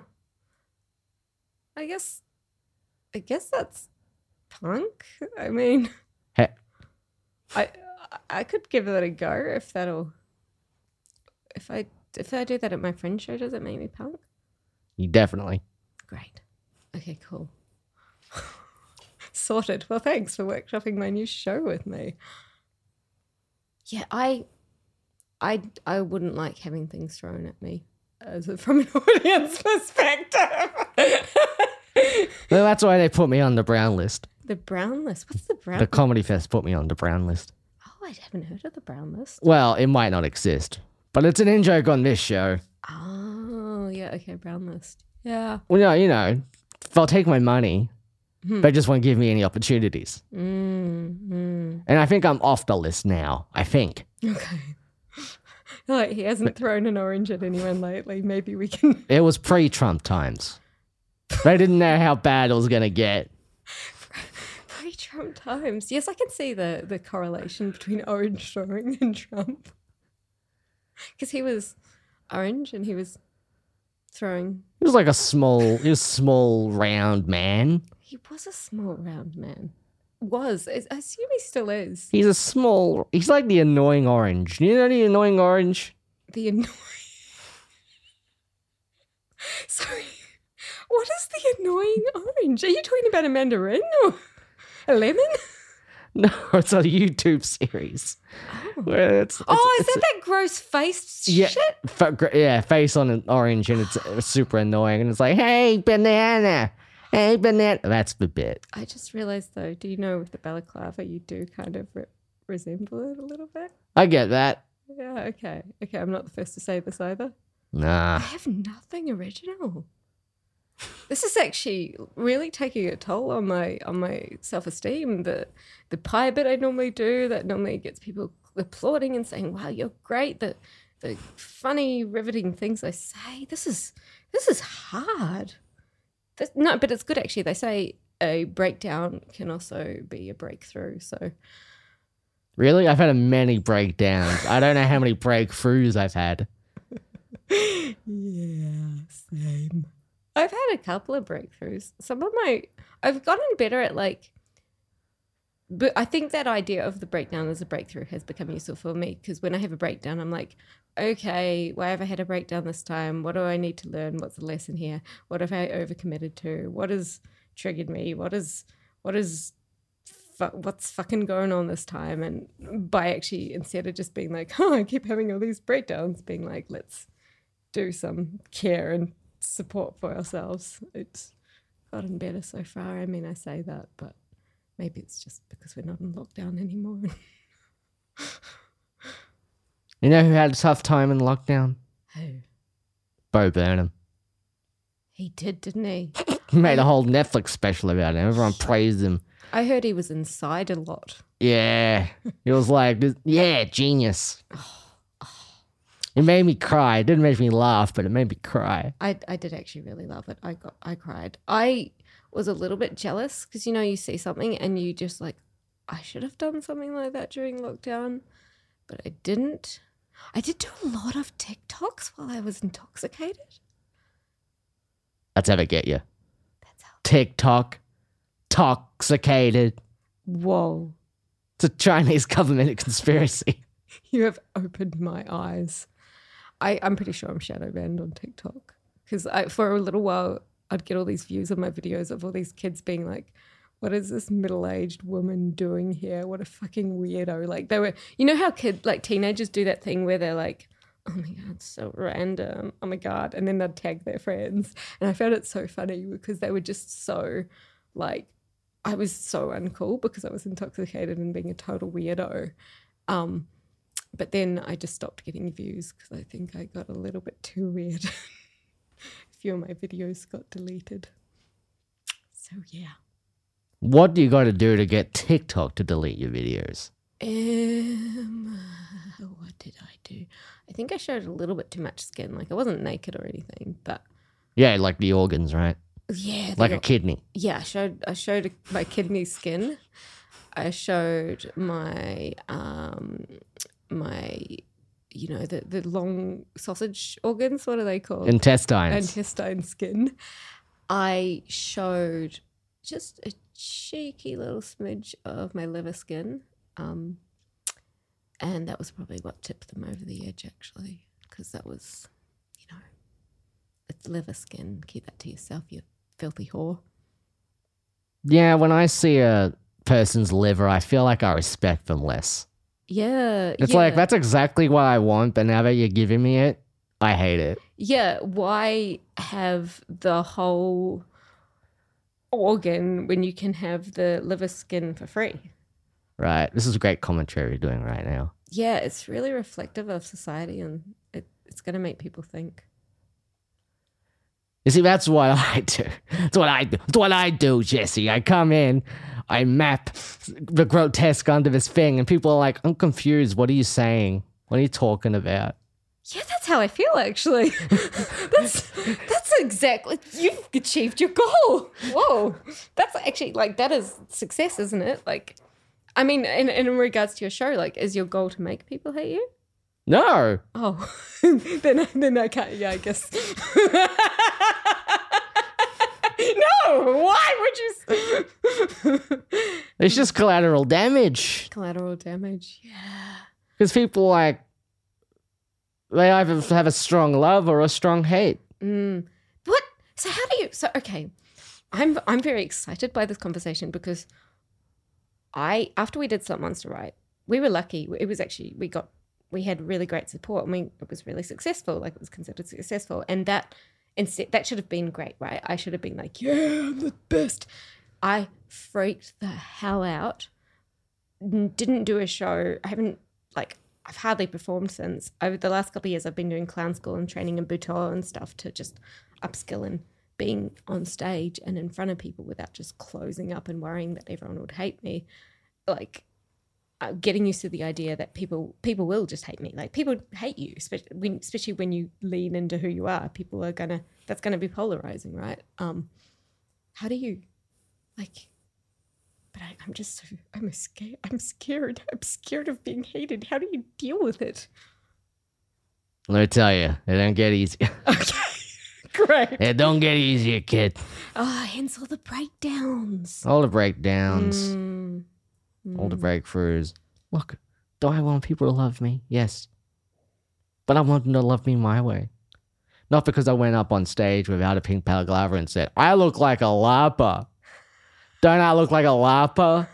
I guess I guess that's punk. I mean Hey, I I could give that a go if that'll if I if I do that at my friend show, does it make me punk? you definitely. Great. Okay, cool. Sorted. Well, thanks for workshopping my new show with me. Yeah, I, I, I wouldn't like having things thrown at me as a, from an audience perspective. Well, that's why they put me on the brown list. the brown list. What's the brown? The Comedy Fest put me on the brown list. oh, I haven't heard of the brown list. Well, it might not exist, but it's an in joke on this show. Oh, yeah. Okay, brown list. Yeah. Well, no, you know, they'll take my money. They just won't give me any opportunities. Mm, mm. And I think I'm off the list now. I think. Okay. Like he hasn't thrown an orange at anyone lately. Maybe we can It was pre Trump times. They didn't know how bad it was going to get. pre-Trump times. Yes, I can see the the correlation between orange throwing and Trump. Because he was orange and he was throwing. He was like a small, he was a small, round man. He was a small round man. Was I assume he still is. He's a small, he's like the annoying orange. You know the annoying orange? The annoying. Sorry, what is the annoying orange? Are you talking about a mandarin or a lemon? No, it's a YouTube series. Oh. Where it's, it's, Oh, is that that gross face yeah, shit? fa- yeah, face on an orange, and it's super annoying. And it's like, hey, banana, hey, banana. That's the bit. I just realized though, do you know with the balaclava you do kind of re- resemble it a little bit? I get that. Yeah, okay. Okay, I'm not the first to say this either. Nah. I have nothing original. This is actually really taking a toll on my on my self esteem. The the pie bit I normally do that normally gets people applauding and saying, "Wow, you're great." The the funny, riveting things I say. This is this is hard. This, no, but it's good actually. They say a breakdown can also be a breakthrough. So really? I've had a many breakdowns. I don't know how many breakthroughs I've had. Yeah, same. I've had a couple of breakthroughs. Some of my, I've gotten better at like, but I think that idea of the breakdown as a breakthrough has become useful for me because when I have a breakdown, I'm like, okay, why have I had a breakdown this time? What do I need to learn? What's the lesson here? What have I overcommitted to? What has triggered me? What is, what is what's fucking going on this time, and by actually instead of just being like, oh, I keep having all these breakdowns, being like, let's do some care and support for ourselves. It's gotten better so far. I mean, I say that, but maybe it's just because we're not in lockdown anymore. You know who had a tough time in lockdown? oh, Bo Burnham. he did, didn't he? He made a whole Netflix special about it. Everyone praised him. I heard he was inside a lot. Yeah. It was like, yeah, genius. It made me cry. It didn't make me laugh, but it made me cry. I I did actually really love it. I got I cried. I was a little bit jealous because you know you see something and you just like I should have done something like that during lockdown, but I didn't. I did do a lot of TikToks while I was intoxicated. That's how they get you. That's how. TikTok, toxicated. Whoa, It's a Chinese government conspiracy. you have opened my eyes. I I'm pretty sure I'm shadow banned on TikTok because I for a little while I'd get all these views on my videos of all these kids being like, "What is this middle-aged woman doing here? What a fucking weirdo!" Like they were, you know how kid like teenagers do that thing where they're like, "Oh my god, so random! Oh my god!" and then they'd tag their friends, and I found it so funny because they were just so like. I was so uncool because I was intoxicated and being a total weirdo. Um, but then I just stopped getting views because I think I got a little bit too weird. a few of my videos got deleted. So yeah. What do you got to do to get TikTok to delete your videos? Um, what did I do? I think I showed a little bit too much skin. Like I wasn't naked or anything, but Yeah, like the organs, right? yeah, Like a kidney. yeah. I showed I showed my kidney skin. I showed my um my you know the the long sausage organs. What are they called? Intestines. intestine skin. I showed just a cheeky little smidge of my liver skin. Um, and that was probably what tipped them over the edge, actually, because that was, you know, it's liver skin. Keep that to yourself, you filthy whore. yeah, when I see a person's liver, I feel like I respect them less. Yeah. It's yeah. like, that's exactly what I want, but now that you're giving me it, I hate it. Yeah, why have the whole organ when you can have the liver skin for free? Right. This is a great commentary you're doing right now. Yeah, it's really reflective of society and it, it's going to make people think. You see, that's what I do. That's what I do. That's what I do, Jesse. I come in, I map the grotesque onto this thing, and people are like, I'm confused. What are you saying? What are you talking about? Yeah, that's how I feel actually. that's that's exactly you've achieved your goal. Whoa. That's actually like that is success, isn't it? Like I mean, in, in regards to your show, like, is your goal to make people hate you? No. Oh, then then I can't. Yeah, I guess. no, why would you? It's just collateral damage. Collateral damage. Yeah. Because people like, they either have a strong love or a strong hate. Mm. What? So how do you? So okay, I'm I'm very excited by this conversation because I after we did Slut Monster right, we were lucky. It was actually we got we had really great support. I mean, it was really successful. Like it was considered successful, and that instead that should have been great, right? I should have been like, yeah, I'm the best. I freaked the hell out. Didn't do a show. I haven't like I've hardly performed since. Over the last couple of years, I've been doing clown school and training in Butoh and stuff to just upskill and being on stage and in front of people without just closing up and worrying that everyone would hate me. Like getting used to the idea that people people will just hate me. Like people hate you, especially when, especially when you lean into who you are. People are gonna that's gonna be polarizing, right? Um, how do you like? But I, I'm just so I'm scared. I'm scared. I'm scared of being hated. How do you deal with it? Let me tell you, it don't get easy. Okay, great. it don't get easier, kid. Ah, hence all the breakdowns. All the breakdowns, Mm, all the mm. breakthroughs. Look, do I want people to love me? Yes. But I want them to love me my way. Not because I went up on stage without a pink balaclava and said, I look like a LARPer. Don't I look like a LARPer?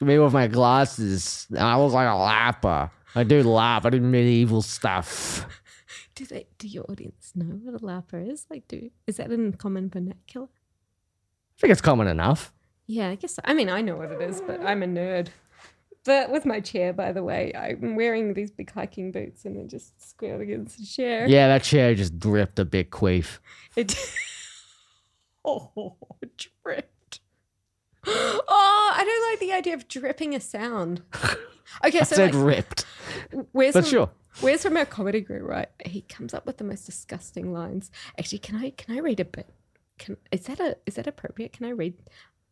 me with my glasses. I look like a LARPer. I do LARP. I do medieval stuff. Do they? Do your audience know what a LARPer is? Like, do is that in common vernacular? I think it's common enough. Yeah, I guess. So. I mean, I know what it is, but I'm a nerd. But with my chair, by the way, I'm wearing these big hiking boots and then just squealed against the chair. Yeah, that chair just dripped a bit queef. It. oh, dripped. Oh, I don't like the idea of dripping a sound. Okay, so said like, ripped. where's but from, sure. Wes from our comedy group, right? He comes up with the most disgusting lines. Actually, can I can I read a bit? Can is that a is that appropriate? Can I read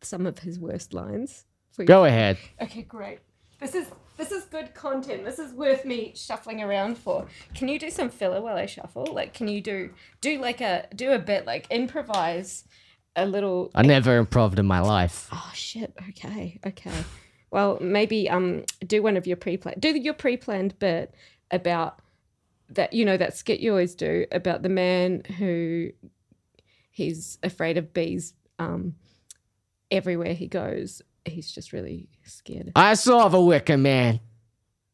some of his worst lines? For you? Go ahead. Okay, great. This is this is good content. This is worth me shuffling around for. Can you do some filler while I shuffle? Like, can you do do like a do a bit like improvise a little? I never improved in my life. Oh shit. Okay. Okay. Well, maybe um do one of your pre-planned do your pre-planned bit about that you know that skit you always do about the man who he's afraid of bees um everywhere he goes. He's just really scared. I saw the Wicker Man.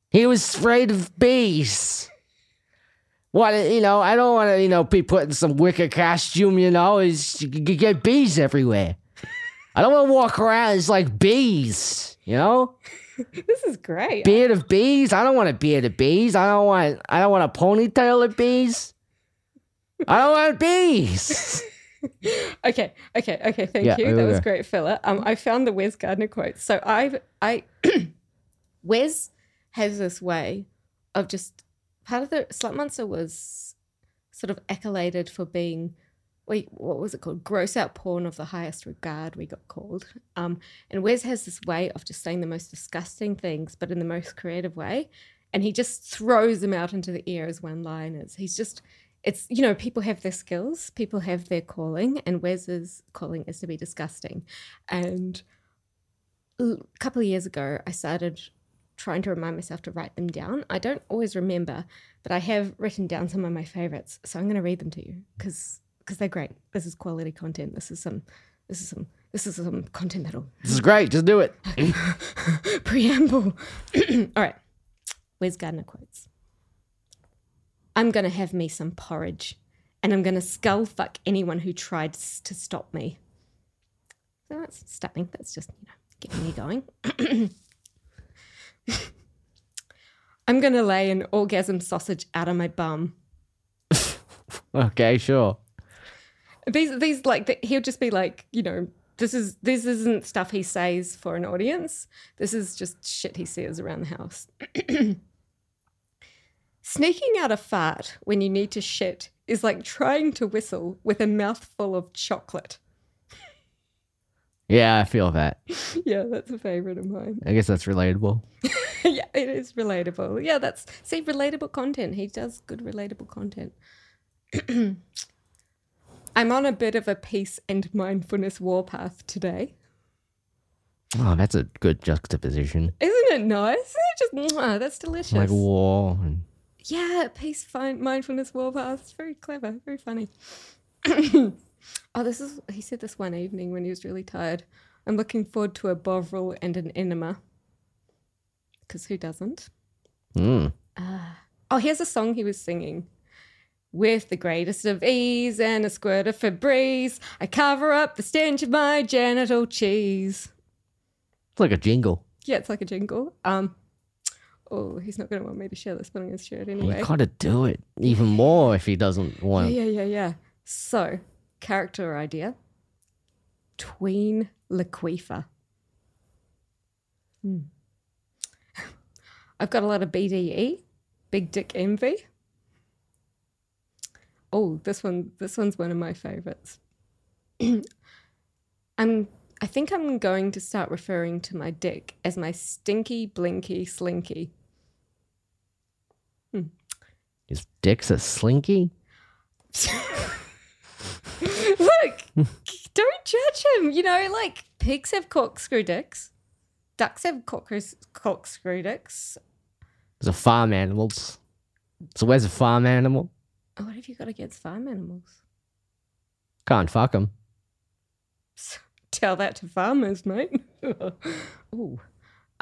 He was afraid of bees. What you know? I don't want to you know be put in some wicker costume. You know, is you get bees everywhere. I don't want to walk around It's like bees. You know, This is great. beard of bees. I don't want a beard of bees. I don't want. I don't want a ponytail of bees. I don't want bees. Okay, okay, okay. Thank Yeah, you. That we was great filler. Um, I found the Wes Gardner quote. So I've I Wes has this way of just part of the Slut Monster was sort of accoladed for being wait, what was it called? Gross out porn of the highest regard we got called. Um, and Wes has this way of just saying the most disgusting things, but in the most creative way. And he just throws them out into the air as one liners. He's just it's you know people have their skills people have their calling and wes's calling is to be disgusting and a couple of years ago i started trying to remind myself to write them down i don't always remember but i have written down some of my favorites so i'm going to read them to you because because they're great this is quality content this is some this is some this is some content that'll this is great. Just do it. preamble. All right. wes Gardner quotes? I'm going to have me some porridge and I'm going to skull fuck anyone who tried to stop me. So that's stunning. That's just, you know, getting me going. I'm going to lay an orgasm sausage out of my bum. Okay, sure. These, these, like, th- he'll just be like, you know, this is this isn't stuff he says for an audience. This is just shit he says around the house. Sneaking out a fart when you need to shit is like trying to whistle with a mouthful of chocolate. Yeah, I feel that. yeah, that's a favorite of mine. I guess that's relatable. yeah, it is relatable. Yeah, that's see relatable content. He does good relatable content. I'm on a bit of a peace and mindfulness warpath today. Oh, that's a good juxtaposition. Isn't it nice? Just that's delicious. Like war and Yeah, peace, find mindfulness warpath. It's very clever, very funny. oh, this is he said this one evening when he was really tired. I'm looking forward to a bovril and an enema. Because who doesn't? mm. Oh, here's a song he was singing. With the greatest of ease and a squirt of Febreze, I cover up the stench of my genital cheese. It's like a jingle. Yeah, it's like a jingle. Um, oh, he's not going to want me to share this, but I'm going to share it anyway. You gotta do it even more if he doesn't want. Yeah, yeah, yeah, yeah. So, character idea tween Laquifa. Hmm. I've got a lot of BDE, big dick envy. Oh, this one, this one's one of my favorites. I'm, I think I'm going to start referring to my dick as my stinky, blinky, slinky. His dick's a slinky. Look, don't judge him. You know, like pigs have corkscrew dicks, ducks have corkscrew, corkscrew dicks. Those are farm animals. So where's a farm animal? Oh, what have you got against farm animals? Can't fuck him. Tell that to farmers, mate. Ooh.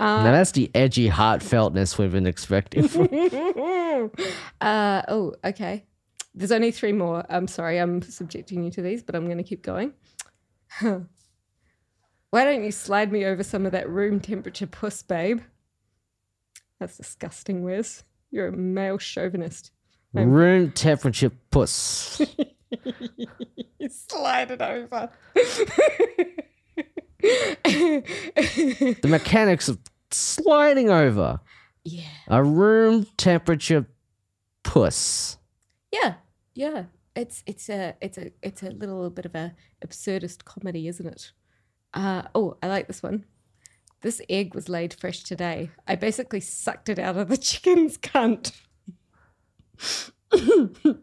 Now that's the edgy heartfeltness we've been expecting. from- Uh, oh, okay. There's only three more. I'm sorry, I'm subjecting you to these, but I'm going to keep going. Why don't you slide me over some of that room temperature puss, babe? That's disgusting, Wes. You're a male chauvinist. Room temperature puss. Slide it over. the mechanics of sliding over yeah. a room temperature puss. Yeah. Yeah. It's it's a it's a it's a little bit of a absurdist comedy, isn't it? Uh, oh, I like this one. This egg was laid fresh today. I basically sucked it out of the chicken's cunt.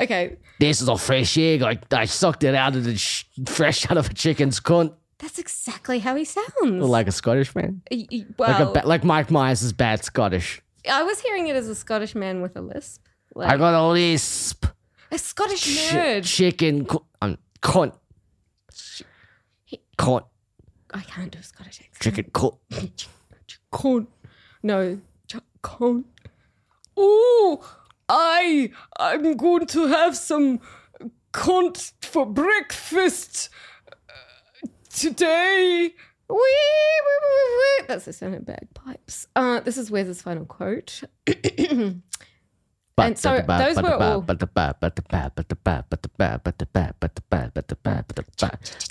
okay, This is a fresh egg. I, I sucked it out of the sh- fresh out of a chicken's cunt. That's exactly how he sounds. Like a Scottish man. Y- y- Like, a well, like Mike Myers is bad Scottish. I was hearing it as a Scottish man with a lisp. Like, I got a lisp. a Scottish Ch- nerd. chicken cu- um, cunt. Cunt. I can't do a Scottish accent. Chicken cunt. Con. No, ch- con. Oh, I, I'm going to have some cunt for breakfast today. Wee, wee, wee, wee. That's the sound of bagpipes. Uh, this is Wes's final quote. And so those were all-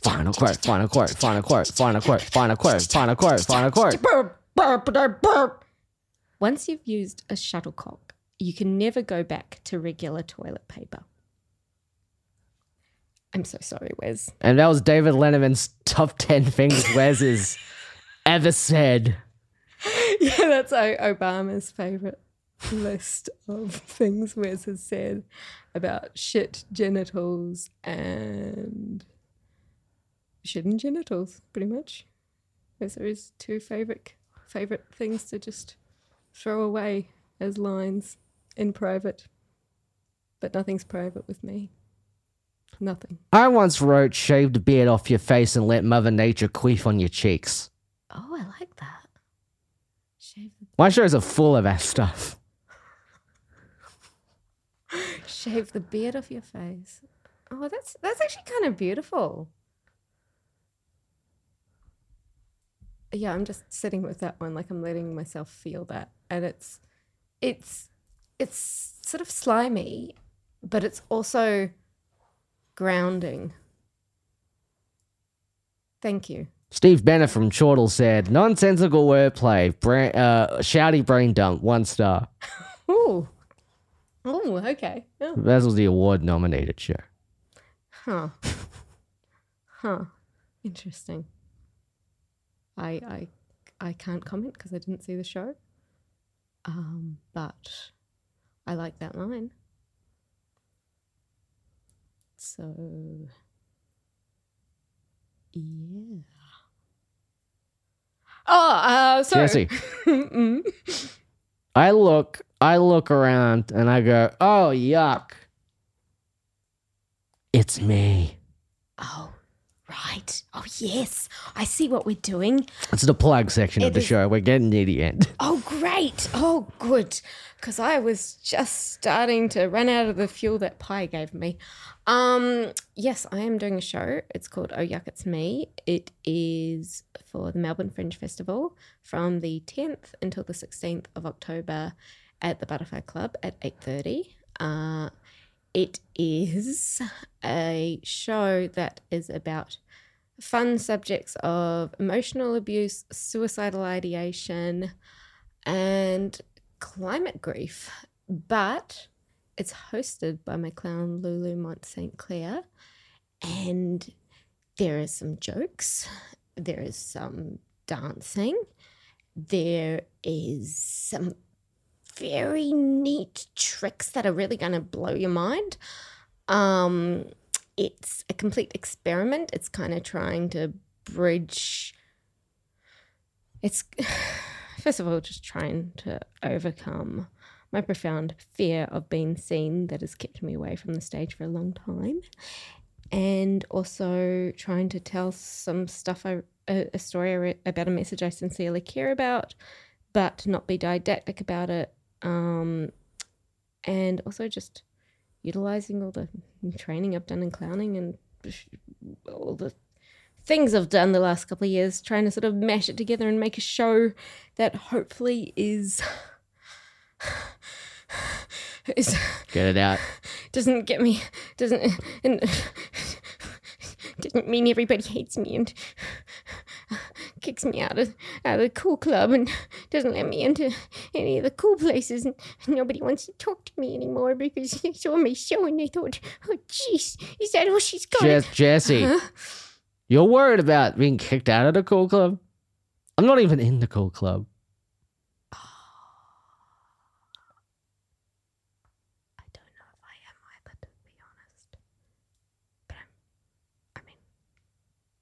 Final quote, final quote, final quote, final quote, final quote, final quote, final quote. Once you've used a shuttlecock, you can never go back to regular toilet paper. I'm so sorry, Wes. And that was David Letterman's top 10 things Wes has ever said. Yeah, that's Obama's favorite list of things Wes has said about shit genitals and shit and genitals, pretty much. Those are his two favorite favorite things to just throw away as lines in private. But nothing's private with me. Nothing. I once wrote, shave the beard off your face and let Mother Nature queef on your cheeks. Oh, I like that. Shave the, My shows are full of that stuff. shave the beard off your face. Oh, that's that's actually kind of beautiful. Yeah, I'm just sitting with that one, like I'm letting myself feel that, and it's, it's, it's sort of slimy, but it's also grounding. Thank you. Steve Bennett from Chortle said, nonsensical wordplay, bra- uh, shouty brain dump, one star. Ooh. Oh, okay. Yeah. That was the award nominated show. Huh. huh. Interesting. I I I can't comment because I didn't see the show. Um, but I like that line. So yeah. Oh, uh, sorry. Jesse, Mm. I look, I look around and I go, oh, yuck. It's me. Oh, right. Oh, yes. I see what we're doing. It's the plug section of the is- show. We're getting near the end. Oh, great. Oh, good. Because I was just starting to run out of the fuel that pie gave me. Um, yes, I am doing a show. It's called Oh Yuck, It's Me. It is for the Melbourne Fringe Festival from the 10th until the 16th of October at the Butterfly Club at 8.30. Uh, it is a show that is about fun subjects of emotional abuse, suicidal ideation, and climate grief. But it's hosted by my clown Lulu Mont St. Clair, and there are some jokes, there is some dancing, there is some very neat tricks that are really going to blow your mind. Um, it's a complete experiment. It's kind of trying to bridge. It's first of all just trying to overcome my profound fear of being seen that has kept me away from the stage for a long time, and also trying to tell some stuff I a, a story about a message I sincerely care about, but not be didactic about it. Um, and also just utilizing all the training I've done in clowning and all the things I've done the last couple of years, trying to sort of mash it together and make a show that hopefully is. is Get it out. doesn't get me doesn't and doesn't mean everybody hates me and kicks me out of out of the cool club and doesn't let me into any of the cool places and nobody wants to talk to me anymore because they saw my show and they thought, oh jeez, is that all she's got? Jess, Jesse, you're worried about being kicked out of the cool club? I'm not even in the cool club. I don't know if I am either, to be honest. But I'm, I mean,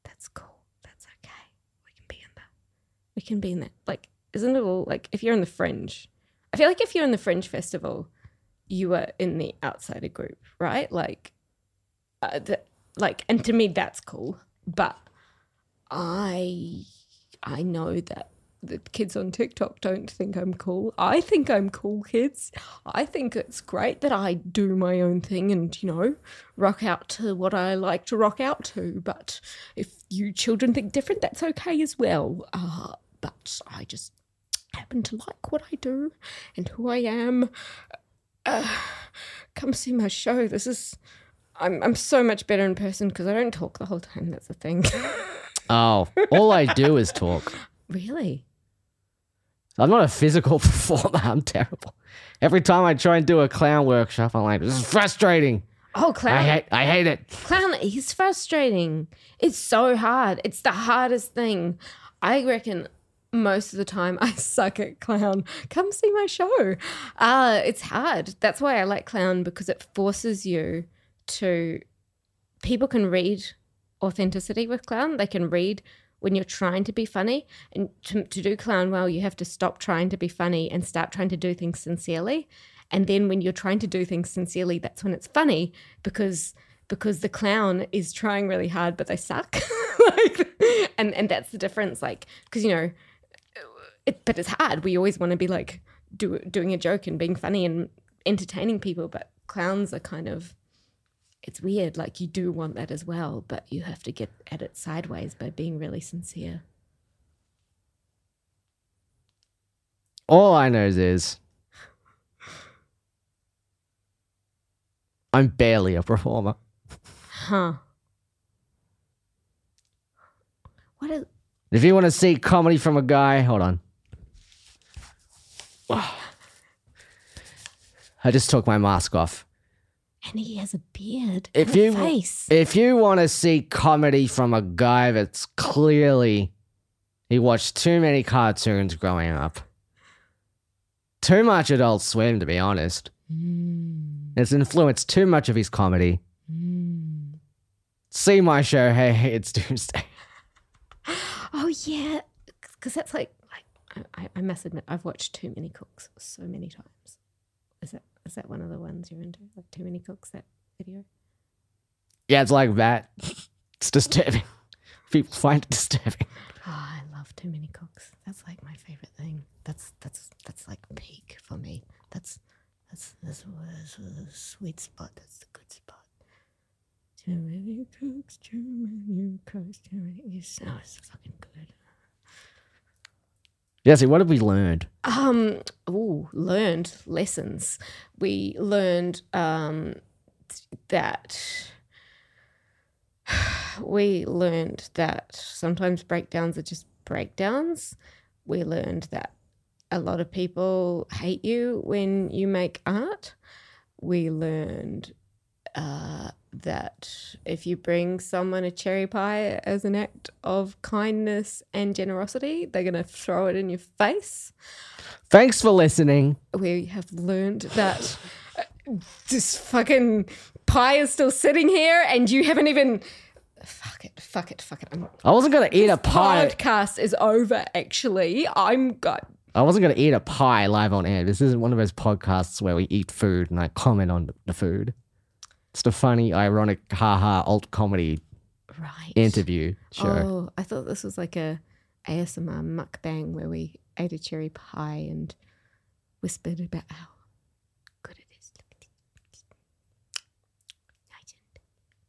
that's cool. That's okay. We can be in that. We can be in that. Like, isn't it all like if you're in the fringe? I feel like if you're in the fringe festival, you are in the outsider group, right? Like, uh, the, like, and to me that's cool. But I, I know that the kids on TikTok don't think I'm cool. I think I'm cool, kids. I think it's great that I do my own thing and, you know, rock out to what I like to rock out to. But if you children think different, that's okay as well. Uh, but I just happen to like what I do and who I am. Uh, come see my show. This is. I'm, I'm so much better in person because I don't talk the whole time. That's the thing. Oh, all I do is talk. really? I'm not a physical performer. I'm terrible. Every time I try and do a clown workshop, I'm like, this is frustrating. Oh, clown. I hate, I hate it. Clown is frustrating. It's so hard. It's the hardest thing. I reckon most of the time I suck at clown. Come see my show. Uh, it's hard. That's why I like clown because it forces you to. People can read authenticity with clown. They can read when you're trying to be funny. And to, to do clown well, you have to stop trying to be funny and start trying to do things sincerely. And then when you're trying to do things sincerely, that's when it's funny because because the clown is trying really hard, but they suck. like, and and that's the difference. Like, because you know, it, but it's hard. We always want to be like do, doing a joke and being funny and entertaining people, but clowns are kind of it's weird. Like you do want that as well, but you have to get at it sideways by being really sincere. All I know is I'm barely a performer. Huh. What is If you want to see comedy from a guy, hold on. I just took my mask off. and he has a beard. If and a you face. if you want to see comedy from a guy that's clearly he watched too many cartoons growing up. Too much adult swim to be honest. Mm, It's influenced too much of his comedy. mm. See my show, hey, hey it's Doomsday. Oh yeah, because that's like I, I must admit I've watched Too Many Cooks so many times. Is that is that one of the ones you're into? Like Too Many Cooks, that video? Yeah, it's like that. It's disturbing. People find it disturbing. Oh, I love Too Many Cooks. That's like my favorite thing. That's that's that's like peak for me. That's that's that's, the sweet spot. That's the good spot. Too many cooks, too many cooks, too many. It's, oh, it's fucking good. Jesse, what have we learned? Um, learned lessons. We learned um, that we learned that sometimes breakdowns are just breakdowns. We learned that a lot of people hate you when you make art. We learned uh, that if you bring someone a cherry pie as an act of kindness and generosity, they're going to throw it in your face. Thanks for listening. We have learned that uh, this fucking pie is still sitting here and you haven't even. Fuck it, fuck it, fuck it. I'm, I wasn't gonna eat a pie. podcast is over, actually. I'm got. I wasn't gonna eat a pie live on air. This isn't one of those podcasts where we eat food and I comment on the food. It's a funny, ironic, haha, alt comedy right. interview show. Oh, I thought this was like a ASMR mukbang where we ate a cherry pie and whispered about how good it is.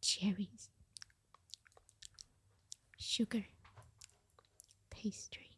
Cherries, sugar, pastry.